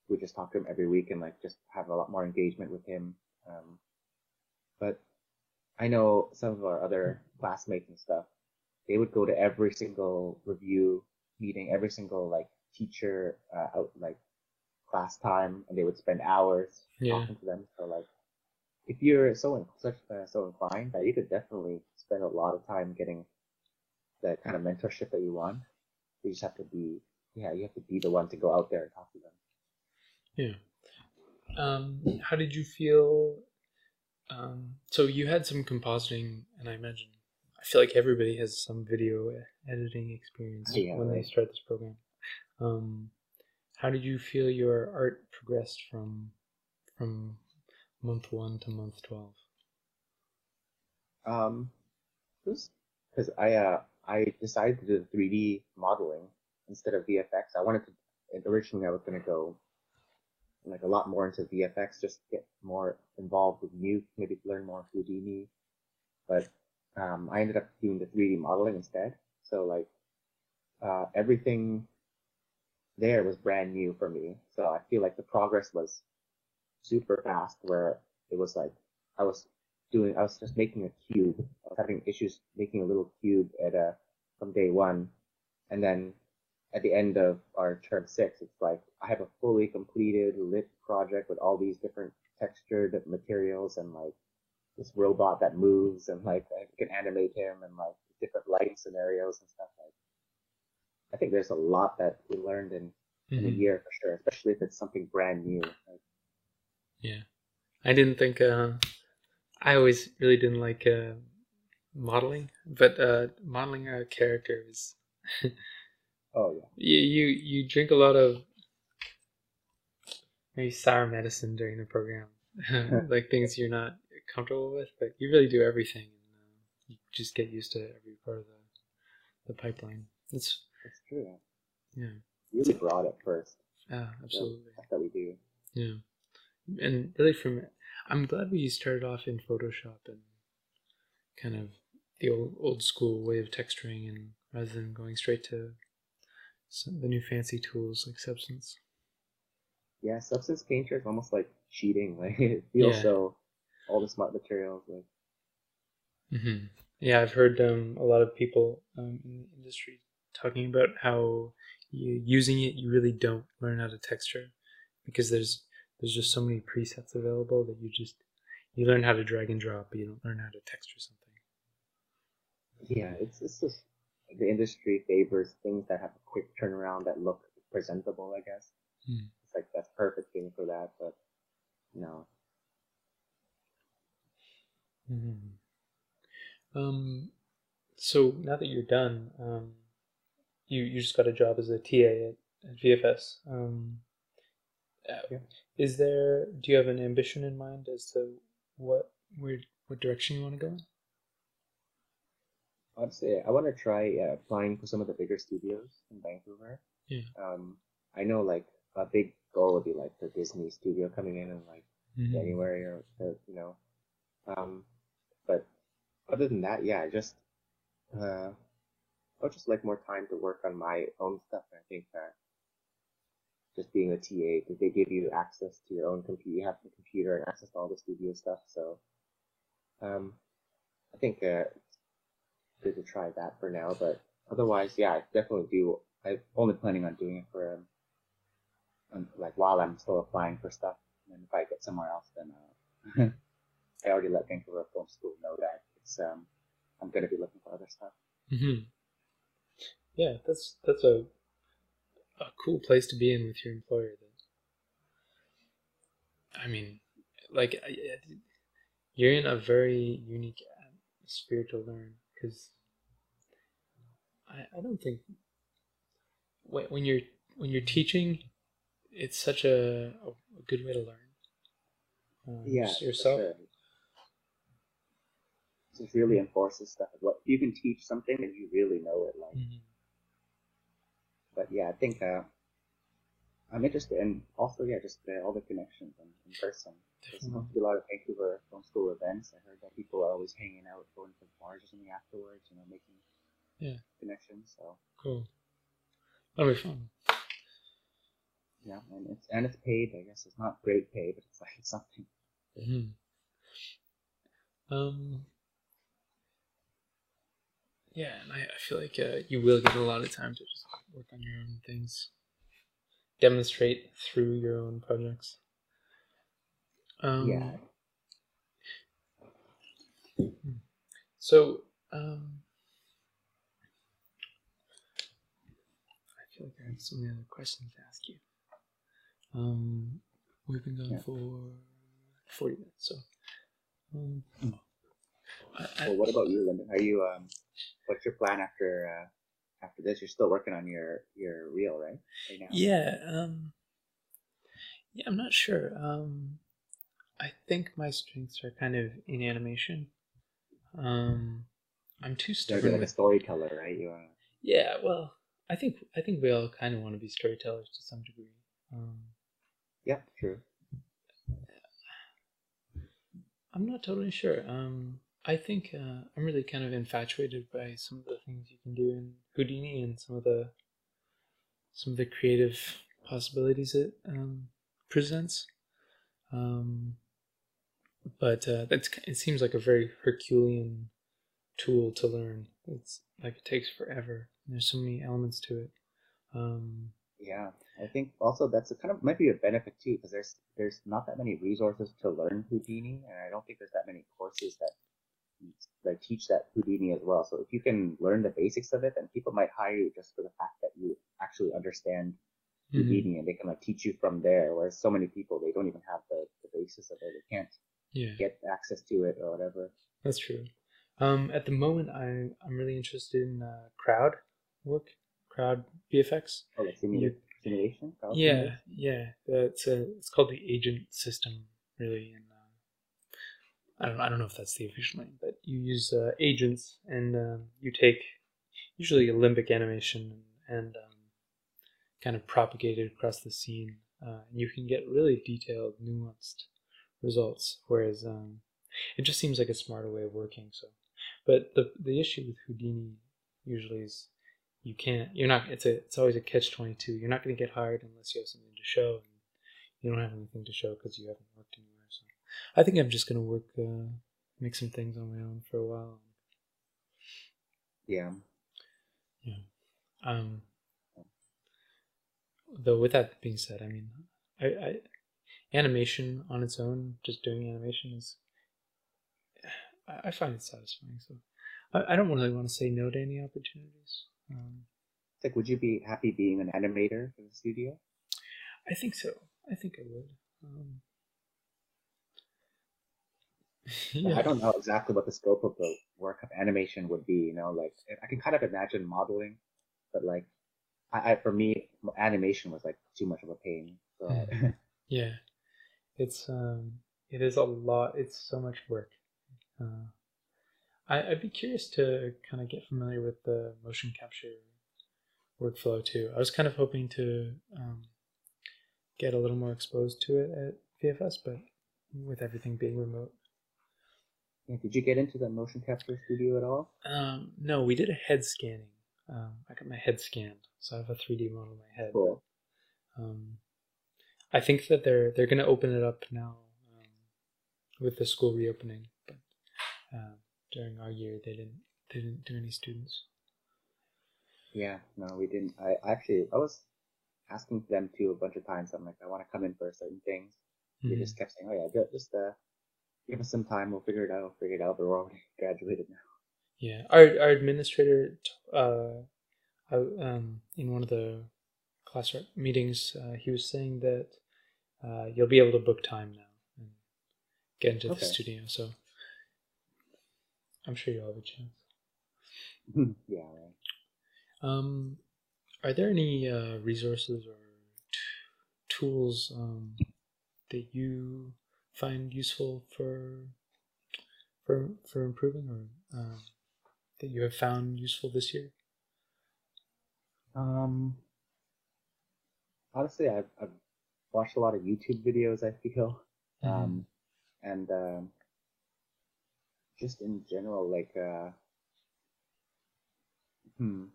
we just talk to him every week and like just have a lot more engagement with him. Um, but I know some of our other classmates and stuff, they would go to every single review meeting, every single like teacher uh, out like class time, and they would spend hours Yeah. talking to them. So like, if you're so in, such uh, so inclined, that you could definitely spend a lot of time getting the kind of mentorship that you want. You just have to be yeah, you have to be the one to go out there and talk to them. Yeah. Um, how did you feel? Um, so you had some compositing, and I imagine I feel like everybody has some video editing experience Yeah, when they start this program. Um, how did you feel your art progressed from from month one to month twelve? Um, because I uh I decided to do 3D modeling instead of VFX. I wanted to originally I was gonna go like a lot more into VFX, just get more involved with Nuke, maybe learn more Houdini. But um, I ended up doing the 3D modeling instead. So like uh, everything there was brand new for me. So I feel like the progress was super fast where it was like I was doing I was just making a cube. I was having issues making a little cube at a from day one. And then at the end of our term six, it's like I have a fully completed lit project with all these different textured materials and like this robot that moves and like I can animate him and like different lighting scenarios and stuff like I think there's a lot that we learned in, in a Mhm. year for sure, especially if it's something brand new. Like, Yeah, I didn't think. Uh, I always really didn't like uh, modeling, but uh, modeling a character is oh yeah. you you you drink a lot of maybe sour medicine during the program, like things you're not comfortable with, but you really do everything, and uh, you just get used to every part of the the pipeline. It's That's true. yeah, Really broad at first. yeah, absolutely. That we do. Yeah, and really from I'm glad we started off in Photoshop and kind of the old old school way of texturing, and rather than going straight to some, the new fancy tools like Substance. Yeah, Substance Painter is almost like cheating. Like it feels Yeah. so all the smart materials like hmm Yeah, I've heard um, a lot of people um, in the industry talking about how you, using it, you really don't learn how to texture because there's there's just so many presets available that you just you learn how to drag and drop, but you don't learn how to texture something. Yeah, it's it's just the industry favors things that have a quick turnaround that look presentable, I guess. Hmm. It's like that's perfect thing for that, but no. Mm-hmm. Um, so now that you're done, um, you you just got a job as a TA at, at VFS. Um, uh, Yeah. Is there? Do you have an ambition in mind as to what where what direction you want to go? in? I'd say I want to try uh, applying for some of the bigger studios in Vancouver. Yeah. Um, I know like a big goal would be like the Disney studio coming in in like January or, or you know, um, but other than that, yeah, I just uh, I would just like more time to work on my own stuff. I think that just being a TA, they give you access to your own computer, you have the computer and access to all the studio stuff. So, um, I think uh, it's good to try that for now. But otherwise, yeah, I definitely do. I'm only planning on doing it for um, like while I'm still applying for stuff. And if I get somewhere else, then uh, I already let Vancouver Film School know that it's um, I'm going to be looking for other stuff. hmm Yeah, that's that's a a cool place to be in with your employer. That I mean, like you're in a very unique atmosphere to learn because I I don't think when when you're when you're teaching, it's such a a, good way to learn. Um, Yeah, yourself. sure. It really enforces stuff. What you can teach something and you really know it. Like, Mhm. But yeah, I think uh, I'm interested, and also yeah, just uh, all the connections in, in person. There's supposed to be a lot of Vancouver Film School events. I heard that people are always hanging out, going to bars or something afterwards. You know, making Yeah. connections. So Cool. That'll be fun. yeah, and it's and it's paid. I guess it's not great pay, but it's like it's something. hmm Um. Yeah, and I, I feel like uh, you will get a lot of time to just work on your own things, demonstrate through your own projects. Um, Yeah. So, um, I feel like I have so many other questions to ask you. Um, we've been going Yeah. for forty minutes, so. Um, Hmm. I, I, Well, what about you, Lyndon? Are you um, what's your plan after uh, after this? You're still working on your your reel, right? Right now. Yeah, um Yeah, I'm not sure. Um I think my strengths are kind of in animation. Um I'm too stubborn like a storyteller, right? You want Yeah, well, I think I think we all kind of want to be storytellers to some degree. Um Yeah, true. I'm not totally sure. Um I think uh, I'm really kind of infatuated by some of the things you can do in Houdini and some of the some of the creative possibilities it um, presents. Um, but uh, that's it seems like a very Herculean tool to learn. It's like it takes forever. There's so many elements to it. Um, Yeah, I think also that's a kind of might be a benefit too because there's there's not that many resources to learn Houdini, and I don't think there's that many courses that like teach that Houdini as well. So if you can learn the basics of it, then people might hire you just for the fact that you actually understand mhm. Houdini, and they can like teach you from there. Whereas so many people they don't even have the, the basis of it, they can't Yeah, get access to it or whatever. that's true. Um, at the moment, I I'm really interested in uh, crowd work, crowd VFX. Oh, like simula- simulation. crowd Yeah, simulation? yeah. It's a, it's called the agent system, really. And I don't I don't know if that's the official name, but you use uh, agents and um, you take usually limbic animation and um, kind of propagate it across the scene, uh, and you can get really detailed, nuanced results. Whereas um, it just seems like a smarter way of working. So, but the the issue with Houdini usually is you can't you're not it's a it's always a catch 22 you're not going to get hired unless you have something to show and you don't have anything to show because you haven't i think i'm just going to work uh, make some things on my own for a while Yeah. Yeah. Um though with that being said i mean i, I animation on its own just doing animation is i, I find it satisfying so I, I don't really want to say no to any opportunities um, It's like, would you be happy being an animator for the studio? I think so. I think I would. Um, I don't know exactly what the scope of the work of animation would be. You know, like I can kind of imagine modeling, but like, I, I for me, animation was like too much of a pain. So Mm. Yeah, it's um, it is a lot. It's so much work. Uh, I, I'd be curious to kind of get familiar with the motion capture workflow too. I was kind of hoping to um, get a little more exposed to it at VFS, but with everything being remote. Yeah, did you get into the motion capture studio at all? Um, no, we did a head scanning. Um, I got my head scanned, so I have a 3D model of my head. Cool. Um, I think that they're they're going to open it up now um, with the school reopening, but um, during our year they didn't they didn't do any students. Yeah, no, we didn't. I actually I was asking them to a bunch of times. I'm like, I want to come in for certain things. They Mhm. just kept saying, Oh yeah, ju- just uh, give us some time. We'll figure it out. We'll figure it out. But we're already graduated now. Yeah, our our administrator, uh, I- um, in one of the class meetings, uh, he was saying that uh, you'll be able to book time now and get into the studio. So I'm sure you'll have a chance. yeah, right. Um, are there any uh, resources or t- tools um, that you find useful for for for improving, or um, that you have found useful this year? Um, honestly, I've, I've watched a lot of YouTube videos. I feel, Mhm. um, and um, just in general, like, uh, hmm,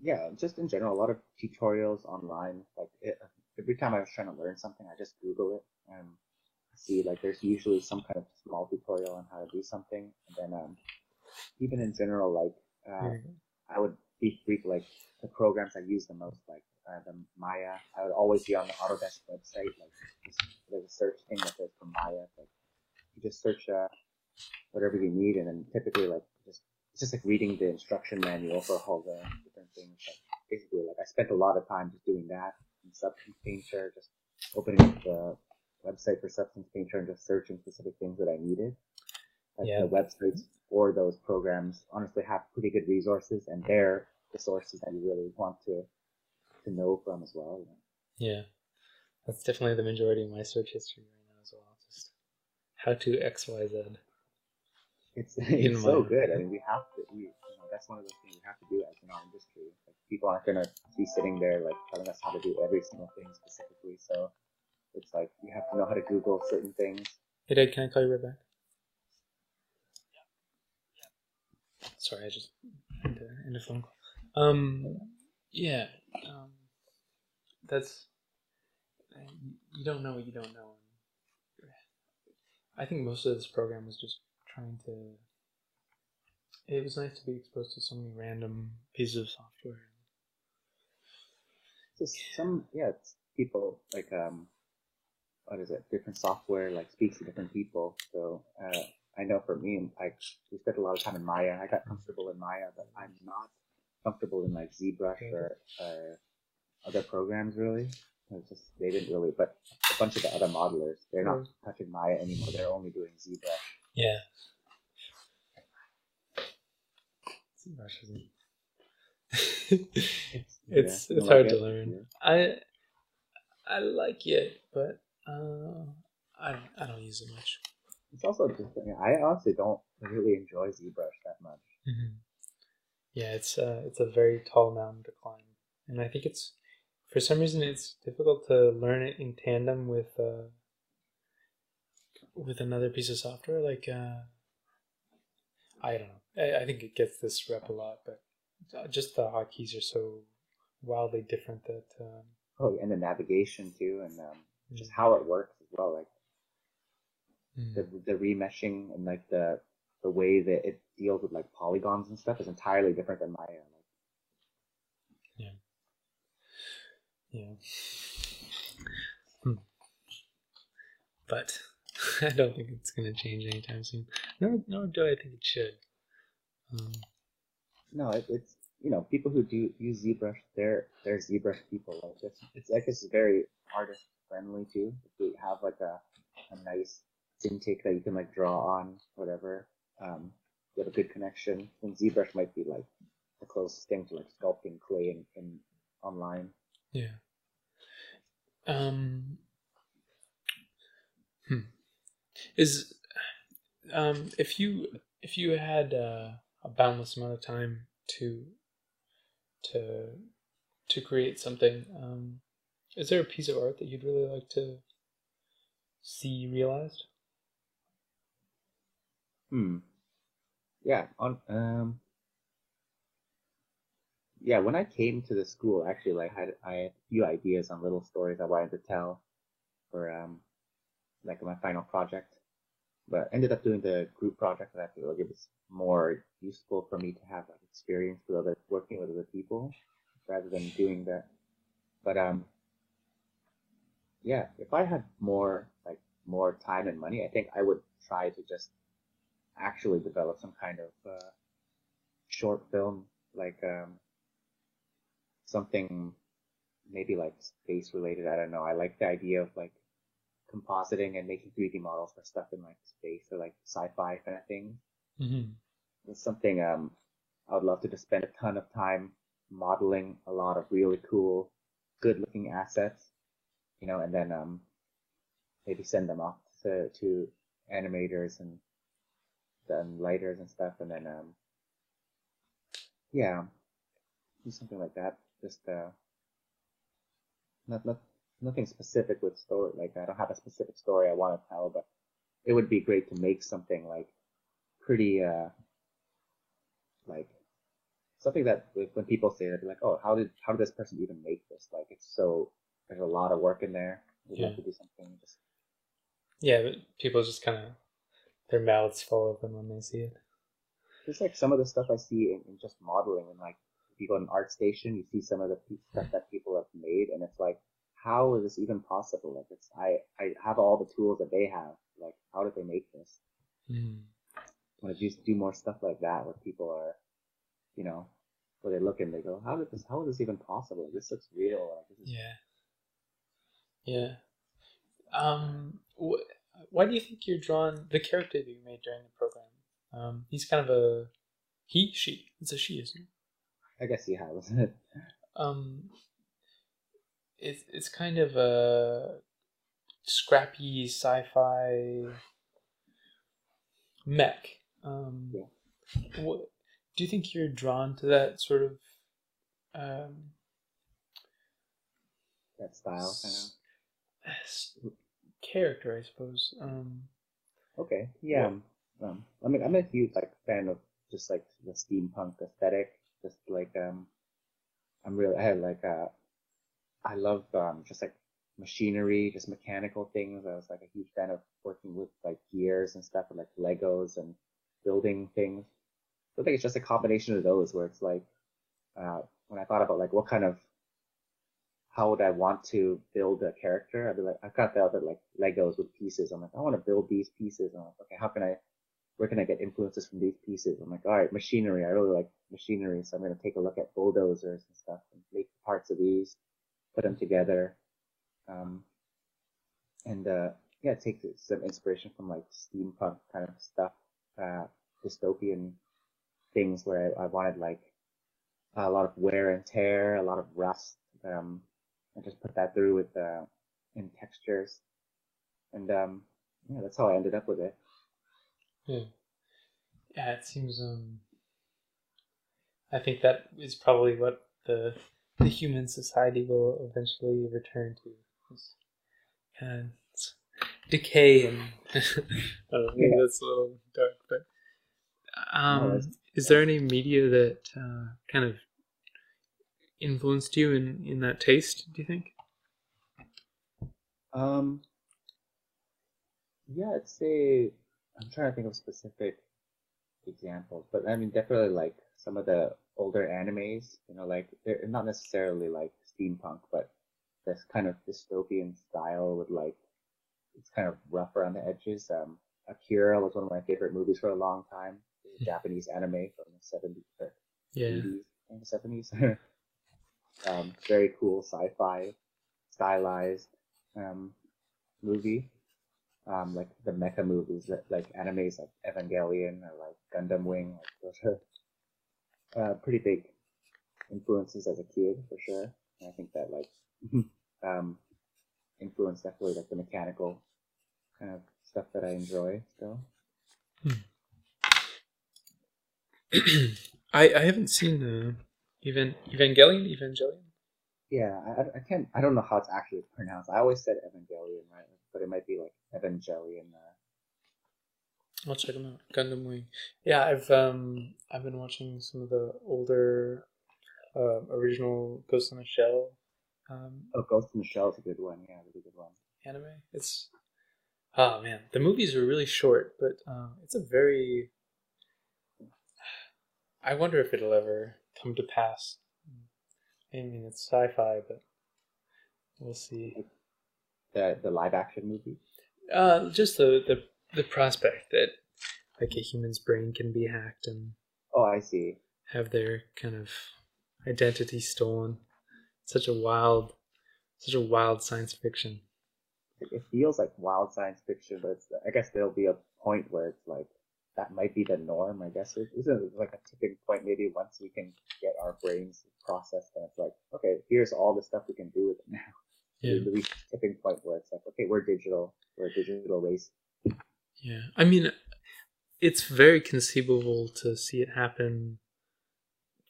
yeah, just in general, a lot of tutorials online. Like, it, every time I was trying to learn something, I just Google it and see like there's usually some kind of small tutorial on how to do something, and then um, even in general, like. Uh, good. I would be brief like the programs I use the most, like uh, the Maya. I would always be on the Autodesk website, like just, there's a search thing that says for Maya. Like you just search uh, whatever you need, and then typically like just it's just like reading the instruction manual for all the different things. Like basically like I spent a lot of time just doing that in Substance Painter, just opening up the website for Substance Painter and just searching specific things that I needed. Like Yeah. the websites for those programs honestly have pretty good resources and they're the sources that you really want to to know from as well. you know. Yeah, that's definitely the majority of my search history right now as well. Just how to X Y Z. It's it's so good. I mean, we have to. We, you know, that's one of those things we have to do as in our industry. Like, people aren't gonna be sitting there like telling us how to do every single thing specifically. So it's like you have to know how to Google certain things. Hey, Dad, can I call you right back? Yeah. Sorry, I just had to end a phone call. Um, yeah, um, that's you- you don't know what you don't know. I think most of this program was just trying to. It was nice to be exposed to so many random pieces of software. Just some, yeah, it's people like um, what is it? Different software like speaks to different people. So uh, I know for me, I we spent a lot of time in Maya. And I got comfortable in Maya, but I'm not comfortable in like ZBrush or, or other programs really. It's just they didn't really, but a bunch of the other modelers, they're not touching Maya anymore. They're only doing ZBrush. Yeah. ZBrush isn't. It's It's- you it's don't hard like to it? learn. Yeah. I I like it, but uh, I I don't use it much. It's also just I honestly don't really enjoy ZBrush that much. Yeah, it's uh, it's a very tall mountain to climb, and I think it's for some reason it's difficult to learn it in tandem with uh, with another piece of software. Like uh, I don't know. I, I think it gets this rep a lot, but just the hotkeys are so wildly different that um, Oh, and the navigation too, and um, just how it works as well. Like mm, the the remeshing and like the the way that it deals with like polygons and stuff is entirely different than Maya. Like, Yeah. Hmm. But I don't think it's going to change anytime soon. Nor, nor do I think it should. Um, no, it, it's you know people who do use ZBrush, they're they're ZBrush people. Like it's it's like it's very artist friendly too. If you have like a a nice intake that you can like draw on, whatever. Um, you have a good connection. And ZBrush might be like the closest thing to like sculpting clay in, in online. yeah. Um. Hmm. Is um if you if you had uh, a boundless amount of time to to to create something, um, is there a piece of art that you'd really like to see realized? Hmm. Yeah. On um. Yeah, when I came to the school, actually, like, I had I had a few ideas on little stories I wanted to tell for um, like my final project, but ended up doing the group project, and I feel like it was more useful for me to have like experience with other working with other people rather than doing that. But um, yeah, if I had more like more time and money, I think I would try to just actually develop some kind of uh, short film, like um, something maybe like space related. I don't know. I like the idea of like compositing and making 3D models for stuff in like space or like sci-fi kind of thing. Mm-hmm. It's something um, I would love to just spend a ton of time modeling a lot of really cool, good-looking assets, you know, and then um, maybe send them off to, to animators and then lighters and stuff, and then um, yeah, do something like that. Just uh, not not nothing specific with story. Like I don't have a specific story I want to tell, but it would be great to make something like pretty uh like something that when people say that they're like, oh, how did how did this person even make this? Like it's so there's a lot of work in there. We'd Yeah. love to do something just Yeah, but people just kind of their mouths fall open when they see it. just like some of the stuff I see in, in just modeling and like if you go to an ArtStation, you see some of the stuff that people have made, and it's like, how is this even possible? Like it's I I have all the tools that they have. Like how did they make this? Mm. I want to just do more stuff like that where people are, you know, where they look and they go, how did this? How is this even possible? This looks real. Like, this is, Yeah. Yeah. Um, wh- why do you think you're drawn the character that you made during the program? Um, he's kind of a he, she. It's a she, isn't it? I guess he has it. Um, it's it's kind of a scrappy sci-fi mech. Um, what, do you think you're drawn to that sort of um, that style kind of. s- character, I suppose? Um, Okay, yeah. Um, I mean, I'm a huge like fan of just like the steampunk aesthetic. Just like um, I'm really I like uh, I love um just like machinery, just mechanical things. I was like a huge fan of working with like gears and stuff, and like Legos and building things. So I think it's just a combination of those where it's like uh, when I thought about like what kind of how would I want to build a character? I'd be like, I kind of felt it like Legos with pieces. I'm like, I want to build these pieces. I'm like, okay, how can I, where can I get influences from these pieces? I'm like, all right, machinery. I really like machinery. So I'm going to take a look at bulldozers and stuff and make parts of these, put them together. Um, and, uh, yeah, take some inspiration from like steampunk kind of stuff, uh, dystopian things where I, I wanted like a lot of wear and tear, a lot of rust, um, and just put that through with uh, in textures, and um, yeah, that's how I ended up with it. Yeah. Yeah, it seems um I think that is probably what the the human society will eventually return to. kind of decay and maybe Yeah. that's a little dark, but um No, is there any media that uh, kind of influenced you in, in that taste, do you think? Um, yeah, I'd say I'm trying to think of specific examples, but I mean definitely like some of the older animes, you know, like they're not necessarily like steampunk, but this kind of dystopian style with like it's kind of rough around the edges. Um, Akira was one of my favorite movies for a long time. Japanese anime from the 70s or Yeah. 80s and the 70s. um, very cool sci-fi stylized um, movie. Um, like the mecha movies, that- like animes like Evangelion or like Gundam Wing. Like those are uh, pretty big influences as a kid for sure. And I think that like um, influenced definitely like the mechanical kind of stuff that I enjoy still. I, I haven't seen uh, Evan Evangelion Evangelion. Yeah, I, I- can't. I don't know how it's actually pronounced. I always said Evangelion, right? But it might be like Evangelion. Uh, I'll check them out. Gundam Wing. Yeah, I've um I've been watching some of the older uh, original Ghost in the Shell um, oh, Ghost in the Shell is a good one. Yeah, really good one. anime. It's oh man, the movies are really short, but uh, it's a very. I wonder if it'll ever come to pass. I mean, it's sci-fi, but we'll see. The the live action movie. Uh, just the, the the prospect that like a human's brain can be hacked and Oh, I see. have their kind of identity stolen. Such a wild, such a wild science fiction. It, feels like wild science fiction, but it's, I guess there'll be a point where it's like that might be the norm. I guess it isn't like a tipping point. Maybe once we can get our brains processed, and it's like, okay, here's all the stuff we can do with it now. Yeah, reach tipping point where it's like, okay, we're digital. We're a digital race. yeah. I mean, it's very conceivable to see it happen.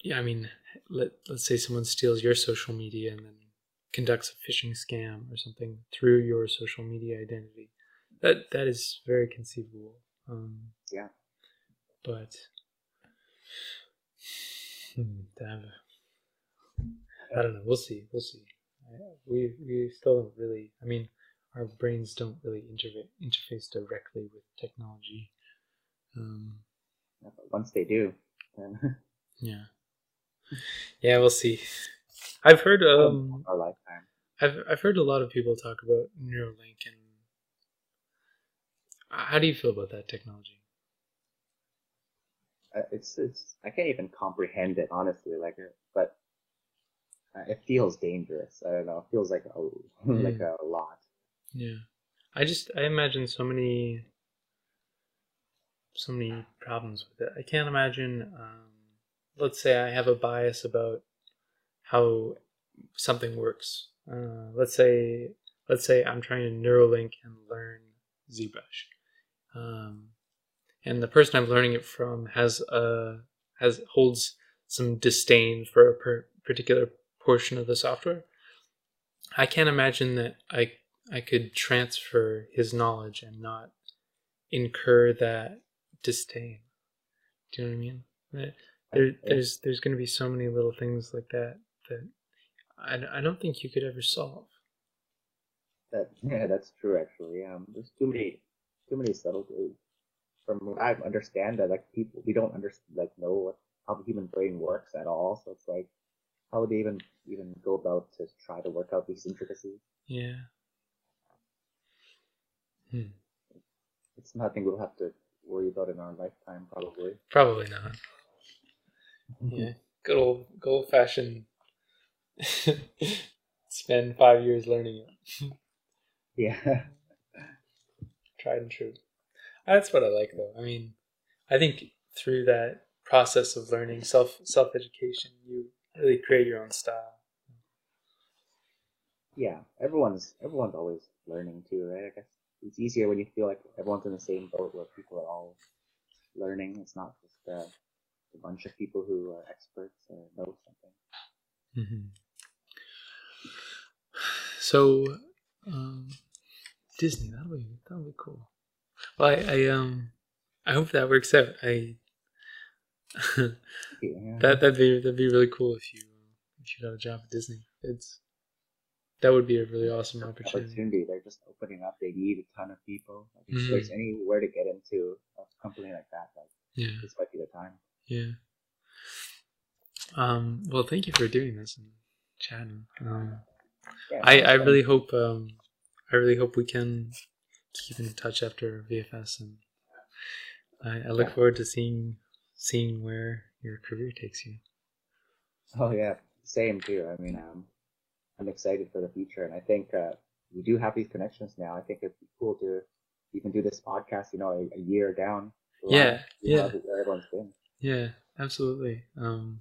Yeah, I mean, let let's say someone steals your social media and then conducts a phishing scam or something through your social media identity. That that is very conceivable. Um, Yeah. but hmm, a, I don't know. We'll see. We'll see. We we still don't really. I mean, our brains don't really interfa- interface directly with technology. Um, But once they do, then yeah, yeah. We'll see. I've heard um, our lifetime. I've I've heard a lot of people talk about Neuralink and how do you feel about that technology? It's it's I can't even comprehend it honestly. Like, uh, but uh, it feels dangerous. I don't know. It feels like a like Mm. a lot. Yeah. I just I imagine so many so many problems with it. I can't imagine um let's say I have a bias about how something works. Uh, let's say let's say I'm trying to Neuralink and learn ZBrush. Um, and the person I'm learning it from has a has holds some disdain for a per, particular portion of the software. I can't imagine that I I could transfer his knowledge and not incur that disdain. Do you know what I mean? There, there- there's there's going to be so many little things like that that I, I don't think you could ever solve. That yeah, that's true actually. Um, there's too many too many subtleties. From what I understand that like people we don't understand like know what how the human brain works at all. So it's like how would they even even go about to try to work out these intricacies? Yeah. Hmm. It's nothing we'll have to worry about in our lifetime probably. Probably not. Yeah. Good old good old fashioned spend five years learning it. Yeah. tried and true. That's what I like though. I mean, I think through that process of learning self self education, you really create your own style. yeah, everyone's everyone's always learning too, right? I guess it's easier when you feel like everyone's in the same boat where people are all learning. It's not just uh, a bunch of people who are experts or know something. Mm-hmm. So, um, Disney that'll be that'll be cool. Well, I, I um I hope that works out. I Yeah. that that'd be that'd be really cool if you if you got a job at Disney. It's that would be a really awesome opportunity. opportunity. They're just opening up. They need a ton of people. Like, if Mhm. there's anywhere to get into a company like that, like Yeah. this might be the time. Yeah. Um, well, thank you for doing this and chatting. Um, Yeah, I, I really hope um, I really hope we can keep in touch after VFS, and I, I look forward to seeing seeing where your career takes you. Oh yeah, same too. I mean, um, I'm excited for the future, and I think uh, we do have these connections now. I think it'd be cool to even do this podcast. You know, a, a year down. Yeah, yeah. Everyone's been. Yeah, absolutely. Um,